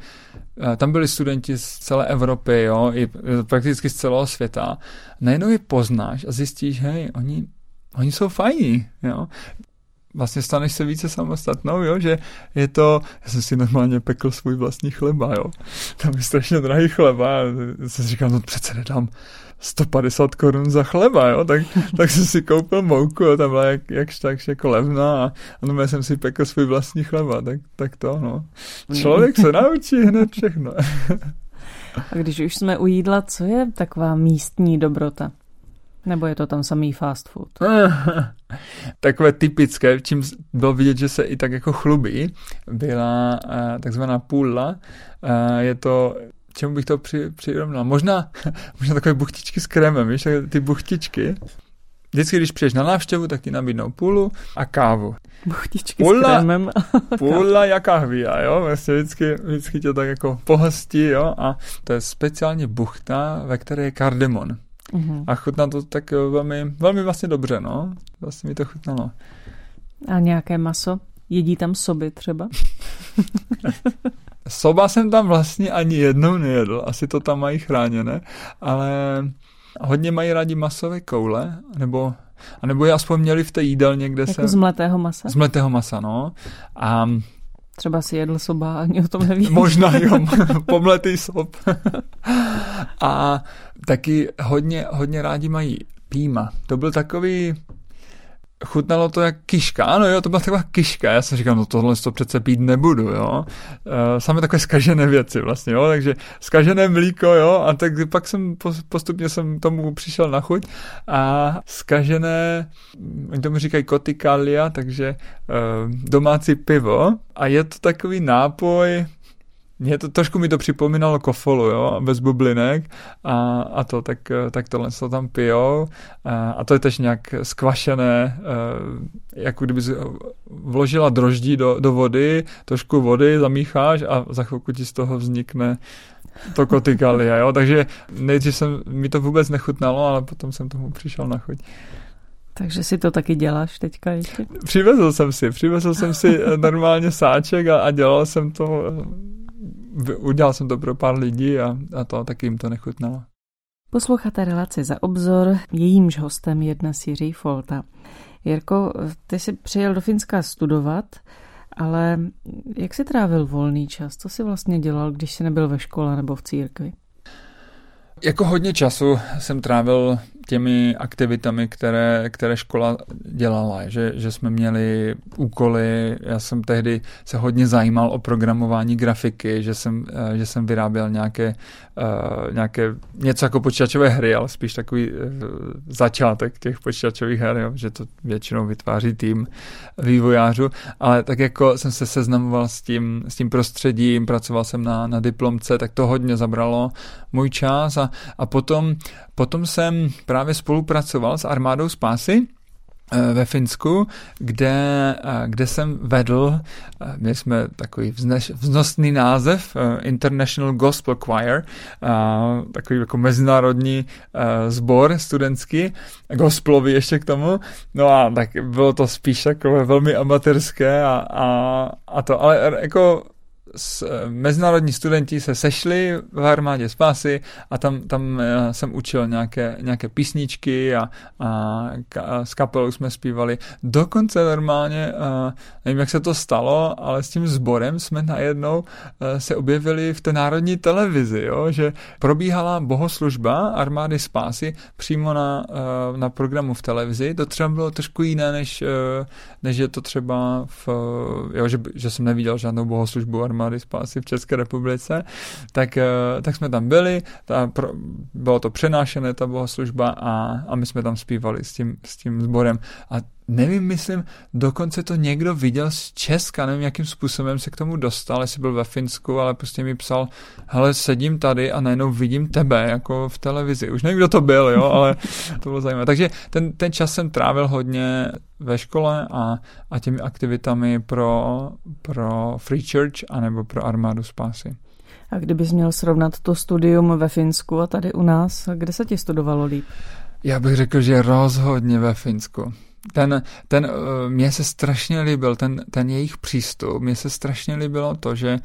eh, tam byli studenti z celé Evropy, jo, i prakticky z celého světa. Najednou je poznáš a zjistíš, hej, oni, oni jsou fajní, jo. Vlastně staneš se více samostatnou, jo, že je to, já jsem si normálně pekl svůj vlastní chleba, jo, tam je strašně drahý chleba, já jsem si říkal, no přece nedám 150 korun za chleba, jo, tak, tak jsem si koupil mouku, jo, tam byla jak, jakž tak jako levná a, a no, jsem si pekl svůj vlastní chleba, tak, tak to, no. Člověk se naučí hned všechno. A když už jsme u jídla, co je taková místní dobrota? Nebo je to tam samý fast food? Takové typické, čím bylo vidět, že se i tak jako chlubí, byla uh, takzvaná půla. Uh, je to čemu bych to při, přirovnal? Možná, možná takové buchtičky s krémem, víš, ty buchtičky. Vždycky, když přijdeš na návštěvu, tak ti nabídnou půlu a kávu. Buchtičky půla, s krémem. půla a kahvia, jo, vlastně vždycky, vždycky tě tak jako pohostí, jo, a to je speciálně buchta, ve které je kardemon. Mm-hmm. A chutná to tak velmi, velmi vlastně dobře, no. Vlastně mi to chutnalo. A nějaké maso? Jedí tam soby třeba? Soba jsem tam vlastně ani jednou nejedl, asi to tam mají chráněné, ale hodně mají rádi masové koule, nebo a nebo je aspoň měli v té jídelně, kde jako se... z mletého masa? Z mletého masa, no. A Třeba si jedl soba, ani o tom nevím. Možná jo, pomletý sob. a taky hodně, hodně rádi mají píma. To byl takový chutnalo to jak kiška. Ano, jo, to byla taková kiška. Já jsem říkal, no tohle to přece pít nebudu, jo. E, samé takové skažené věci vlastně, jo. Takže skažené mlíko, jo. A tak pak jsem postupně jsem tomu přišel na chuť. A skažené, oni tomu říkají kotikalia, takže e, domácí pivo. A je to takový nápoj, mě to, trošku mi to připomínalo kofolu, jo, bez bublinek a, a to, tak, tak tohle se tam pijou a, a to je tež nějak skvašené, eh, jako kdyby vložila droždí do, do vody, trošku vody zamícháš a za chvilku ti z toho vznikne to kotikalia, jo, takže nejdřív jsem, mi to vůbec nechutnalo, ale potom jsem tomu přišel na chuť. Takže si to taky děláš teďka ještě? Přivezl jsem si, přivezl jsem si normálně sáček a, a dělal jsem to udělal jsem to pro pár lidí a, a to taky jim to nechutnalo. Posloucháte relaci za obzor, jejímž hostem je dnes Jiří Folta. Jirko, ty jsi přijel do Finska studovat, ale jak jsi trávil volný čas? Co jsi vlastně dělal, když jsi nebyl ve škole nebo v církvi? Jako hodně času jsem trávil těmi aktivitami, které, které škola dělala, že, že jsme měli úkoly, já jsem tehdy se hodně zajímal o programování grafiky, že jsem, eh, že jsem vyráběl nějaké, uh, nějaké něco jako počítačové hry, ale spíš takový uh, začátek těch počítačových her, jo, že to většinou vytváří tým vývojářů, ale tak jako jsem se seznamoval s tím, s tím prostředím, pracoval jsem na, na diplomce, tak to hodně zabralo můj čas. A, a potom, potom jsem právě spolupracoval s armádou spásy eh, ve Finsku, kde, eh, kde jsem vedl, eh, měli jsme takový vzneš, vznosný název International Gospel Choir, takový jako mezinárodní sbor studentský, gospelový ještě k tomu, no a tak bylo to spíš takové velmi amatérské a, a, a to, ale jako s, eh, mezinárodní studenti se sešli v armádě spásy a tam, tam eh, jsem učil nějaké, nějaké písničky a, a, a s kapelou jsme zpívali. Dokonce normálně, a, eh, nevím, jak se to stalo, ale s tím sborem jsme najednou se objevili v té národní televizi, jo, že probíhala bohoslužba armády spásy přímo na, na programu v televizi. To třeba bylo trošku jiné, než, než je to třeba v, jo, že, že jsem neviděl žádnou bohoslužbu armády armády spásy v České republice, tak, eh, tak jsme tam byli, ta, pro, bylo to přenášené, ta bohoslužba a, a my jsme tam zpívali s tím, s tím sborem. A nevím, myslím, dokonce to někdo viděl z Česka, nevím, jakým způsobem se k tomu dostal, jestli byl ve Finsku, ale prostě mi psal, hele, sedím tady a najednou vidím tebe, jako v televizi. Už nevím, kdo to byl, jo, ale to bylo zajímavé. Takže ten, ten čas jsem trávil hodně ve škole a, a těmi aktivitami pro, pro Free Church anebo pro armádu spásy. A kdybys měl srovnat to studium ve Finsku a tady u nás, kde se ti studovalo líp? Já bych řekl, že rozhodně ve Finsku ten, ten uh, mně se strašně líbil, ten, ten jejich přístup, mně se strašně líbilo to, že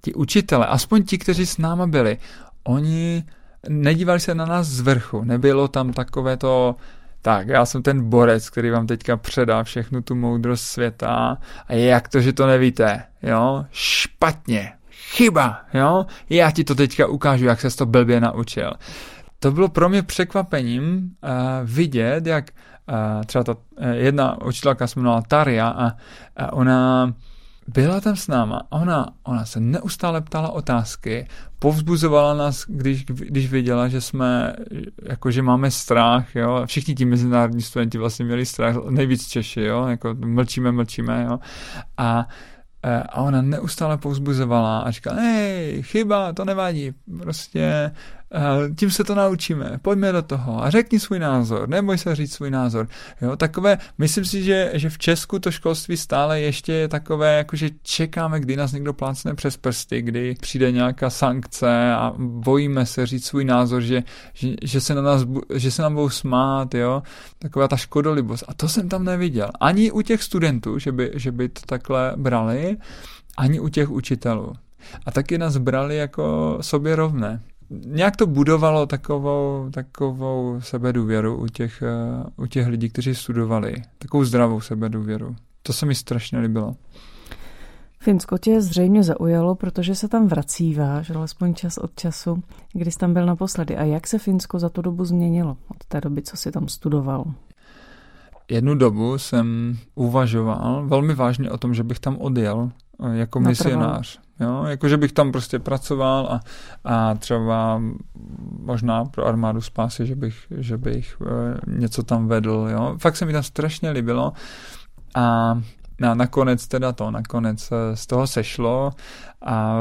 ti učitele, aspoň ti, kteří s náma byli, oni nedívali se na nás z vrchu, nebylo tam takové to tak já jsem ten borec, který vám teďka předá všechnu tu moudrost světa a jak to, že to nevíte, jo, špatně, chyba, jo, já ti to teďka ukážu, jak se to blbě naučil. To bylo pro mě překvapením uh, vidět, jak třeba ta uh, jedna učitelka se jmenovala Taria a, a ona byla tam s náma. A ona, ona se neustále ptala otázky, povzbuzovala nás, když, když viděla, že jsme, jako že máme strach, jo, všichni ti mezinárodní studenti vlastně měli strach, nejvíc Češi, jo, jako mlčíme, mlčíme, jo, a e, a ona neustále povzbuzovala a říkala, hej, chyba, to nevadí, prostě tím se to naučíme, pojďme do toho a řekni svůj názor, neboj se říct svůj názor. Jo, takové, myslím si, že, že v Česku to školství stále ještě je takové, jakože čekáme, kdy nás někdo plácne přes prsty, kdy přijde nějaká sankce a bojíme se říct svůj názor, že, že, že, se, na nás, že se nám budou smát, jo, taková ta škodolibost. A to jsem tam neviděl. Ani u těch studentů, že by, že by to takhle brali, ani u těch učitelů. A taky nás brali jako sobě rovné nějak to budovalo takovou, takovou sebedůvěru u těch, eh, u těch lidí, kteří studovali. Takovou zdravou sebedůvěru. To se mi strašně líbilo. Finsko tě zřejmě zaujalo, protože se tam vracíváš, alespoň čas od času, kdy jsi tam byl naposledy. A jak se Finsko za tu dobu změnilo od té doby, co jsi tam studoval? Jednu dobu jsem uvažoval velmi vážně o tom, že bych tam odjel jako misionář. Jo, jakože bych tam prostě pracoval a, a třeba možná pro armádu spásy, že bych, že bych e, něco tam vedl, jo. Fakt se mi tam strašně líbilo a a nakonec teda to, nakonec eh, z toho sešlo a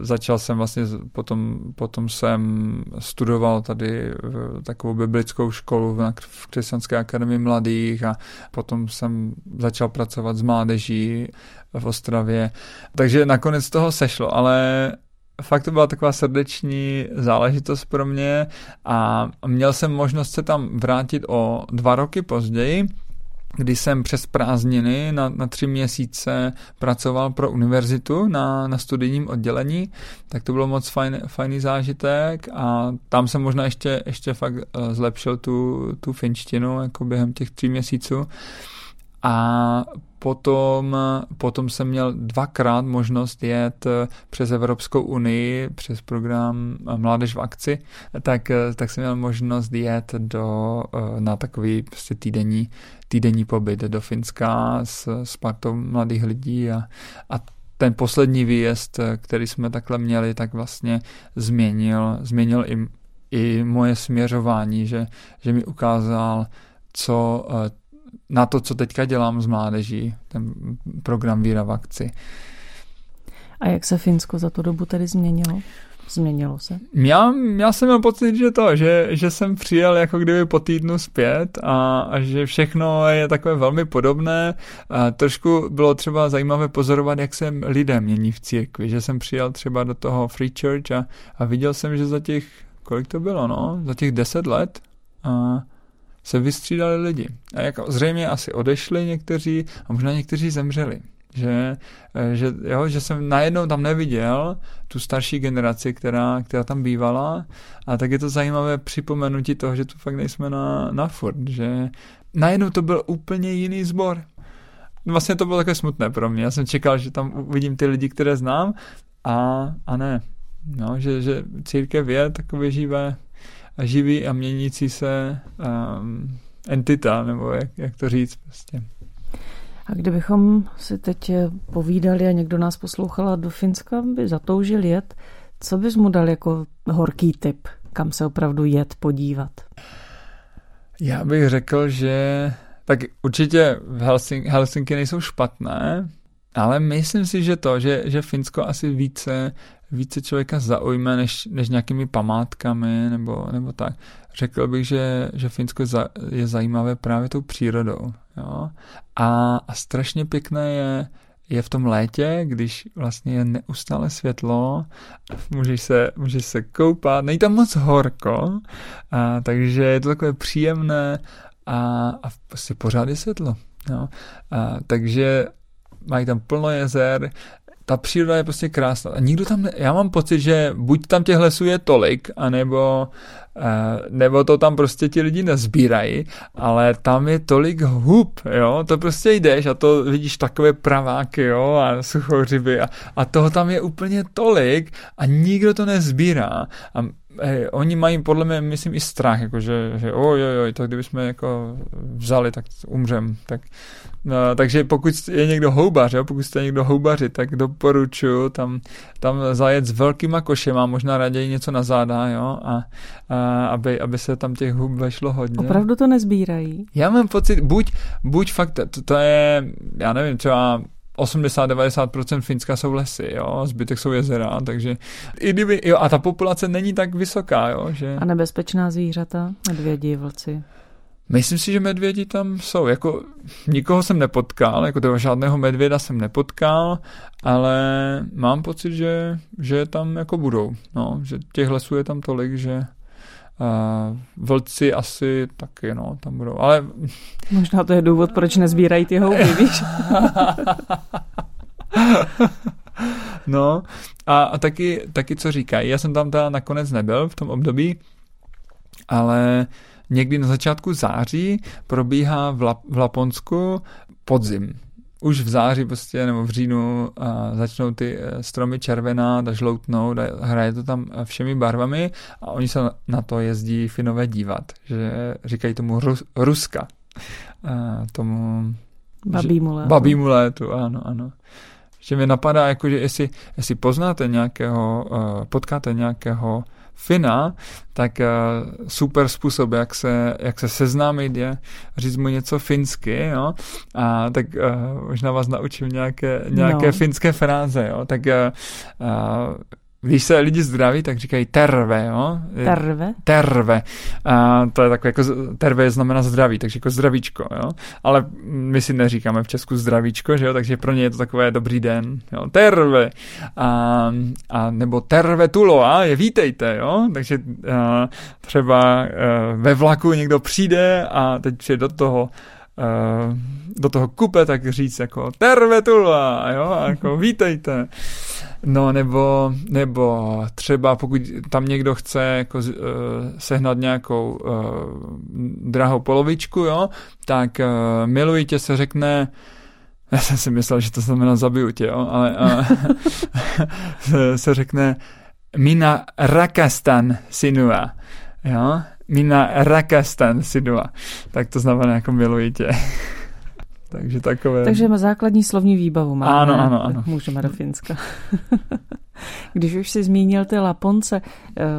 začal jsem vlastně, potom, potom jsem studoval tady eh, takovou biblickou školu v Křesťanské akademii mladých a potom jsem začal pracovat s mládeží v Ostravě. Takže nakonec toho sešlo, ale fakt to byla taková srdeční záležitost pro mě a měl jsem možnost se tam vrátit o dva roky později, kdy jsem přes prázdniny na, na tři měsíce pracoval pro univerzitu na, na studijním oddělení, tak to bylo moc fajn, fajný zážitek a tam jsem možná ještě, ještě fakt uh, zlepšil tu, tu finštinu jako během těch tří měsíců. A potom, potom jsem měl dvakrát možnost jet přes Evropskou unii, přes program Mládež v akci, tak, tak jsem měl možnost jet do, na takový prostě týdenní, týdenní pobyt do Finska s, s partou mladých lidí a, a ten poslední výjezd, který jsme takhle měli, tak vlastně změnil, změnil i, i moje směřování, že, že mi ukázal, co na to, co teďka dělám s mládeží, ten program Víra v akci. A jak se Finsko za tu dobu tedy změnilo? Změnilo se? Já, já jsem měl pocit, že to, že, že jsem přijel jako kdyby po týdnu zpět a, a že všechno je takové velmi podobné. A trošku bylo třeba zajímavé pozorovat, jak se lidé mění v církvi, že jsem přijel třeba do toho Free Church a, a viděl jsem, že za těch, kolik to bylo, no, za těch deset let a, se vystřídali lidi. A jako zřejmě asi odešli někteří a možná někteří zemřeli. Že, eh, že, jo, že jsem najednou tam neviděl tu starší generaci, která, která tam bývala a tak je to zajímavé připomenutí toho, že tu fakt nejsme na, na furt, že najednou to byl úplně jiný sbor. Vlastně to bylo takové smutné pro mě. Já jsem čekal, že tam uvidím ty lidi, které znám a, a ne. No, že, že církev je takové živé, živý a měnící se um, entita, nebo jak, jak to říct prostě. A kdybychom si teď povídali a někdo nás poslouchal do Finska, by zatoužil jet, co bys mu dal jako horký tip, kam se opravdu jet podívat? Já bych řekl, že tak určitě v Helsing, Helsinky nejsou špatné, ale myslím si, že to, že, že Finsko asi více více člověka zaujme než, než nějakými památkami nebo, nebo tak. Řekl bych, že, že Finsko je zajímavé právě tou přírodou. Jo? A, a strašně pěkné je, je v tom létě, když vlastně je neustále světlo, můžeš se, můžeš se koupat, není tam moc horko, a, takže je to takové příjemné a, a prostě pořád je světlo. Jo? A, takže mají tam plno jezer, ta příroda je prostě krásná. A nikdo tam, ne, já mám pocit, že buď tam těch lesů je tolik, anebo Eh, nebo to tam prostě ti lidi nezbírají, ale tam je tolik hub, jo, to prostě jdeš a to vidíš takové praváky, jo, a suchořiby a, a toho tam je úplně tolik a nikdo to nezbírá a hej, oni mají podle mě, myslím, i strach, jako že, že oj, oj, oj, to kdybychom jako vzali, tak umřem, tak No, takže pokud je někdo houbař, jo, pokud jste někdo houbaři, tak doporučuji tam, tam zajet s velkýma košema, možná raději něco na záda, jo, a, a aby, aby se tam těch hub vešlo hodně. Opravdu to nezbírají? Já mám pocit, buď, buď fakt, to, to je, já nevím, třeba 80-90% Finska jsou lesy, jo, zbytek jsou jezera, takže i kdyby, jo, a ta populace není tak vysoká, jo, že... A nebezpečná zvířata, medvědi, vlci? Myslím si, že medvědi tam jsou. Jako nikoho jsem nepotkal, jako toho žádného medvěda jsem nepotkal, ale mám pocit, že, že tam jako budou. No, že těch lesů je tam tolik, že vlci asi taky, no, tam budou, ale... Možná to je důvod, proč nezbírají ty houby, víš? no, a, a taky, taky co říkají, já jsem tam teda nakonec nebyl v tom období, ale někdy na začátku září probíhá v, Lap- v Laponsku podzim. Už v září prostě, nebo v říjnu a začnou ty eh, stromy červená, a žloutnout a hraje to tam eh, všemi barvami a oni se na to jezdí Finové dívat, že říkají tomu Rus- Ruska. A tomu... Babímu létu. Babímu létu, ano, ano že mi napadá, jako, že jestli, jestli poznáte nějakého, potkáte nějakého Fina, tak uh, super způsob, jak se, jak se seznámit je říct mu něco finsky, jo, a tak uh, možná vás naučím nějaké, nějaké no. finské fráze, jo, tak uh, když se lidi zdraví, tak říkají terve, jo? Terve? Terve. A to je takové jako, terve znamená zdraví, takže jako zdravíčko, jo? Ale my si neříkáme v Česku zdravíčko, že jo? Takže pro ně je to takové dobrý den, jo? Terve. A, a nebo terve tulo, a je vítejte, jo? Takže a, třeba a, ve vlaku někdo přijde a teď přijde do toho a, do toho kupe, tak říct jako terve tulo, jo? A jako vítejte. No nebo, nebo třeba pokud tam někdo chce jako, uh, sehnat nějakou uh, drahou polovičku, jo, tak uh, miluji tě se řekne já jsem si myslel, že to znamená zabiju tě, jo, ale uh, se, se řekne Mina Rakastan sinua, jo, Mina Rakastan sinua, tak to znamená jako miluji tě. Takže takové... Takže základní slovní výbavu máme. Ano, ano, ano. můžeme do Finska. Když už si zmínil ty Laponce,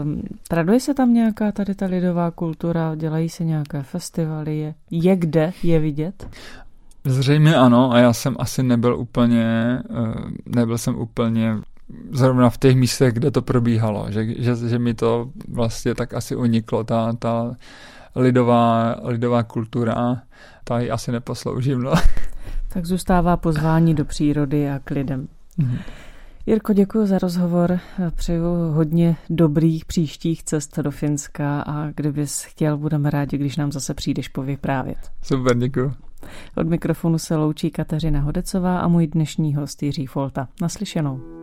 um, traduje se tam nějaká tady ta lidová kultura, dělají se nějaké festivaly, je, je kde je vidět? Zřejmě ano a já jsem asi nebyl úplně, eh, nebyl jsem úplně zrovna v těch místech, kde to probíhalo, že, že, že mi to vlastně tak asi uniklo, ta, ta lidová, lidová kultura, ta ji asi neposloužím. No. Tak zůstává pozvání do přírody a k lidem. Mm-hmm. Jirko, děkuji za rozhovor. Přeju hodně dobrých příštích cest do Finska a kdybys chtěl, budeme rádi, když nám zase přijdeš povyprávět. Super, děkuji. Od mikrofonu se loučí Kateřina Hodecová a můj dnešní host Jiří Folta. Naslyšenou.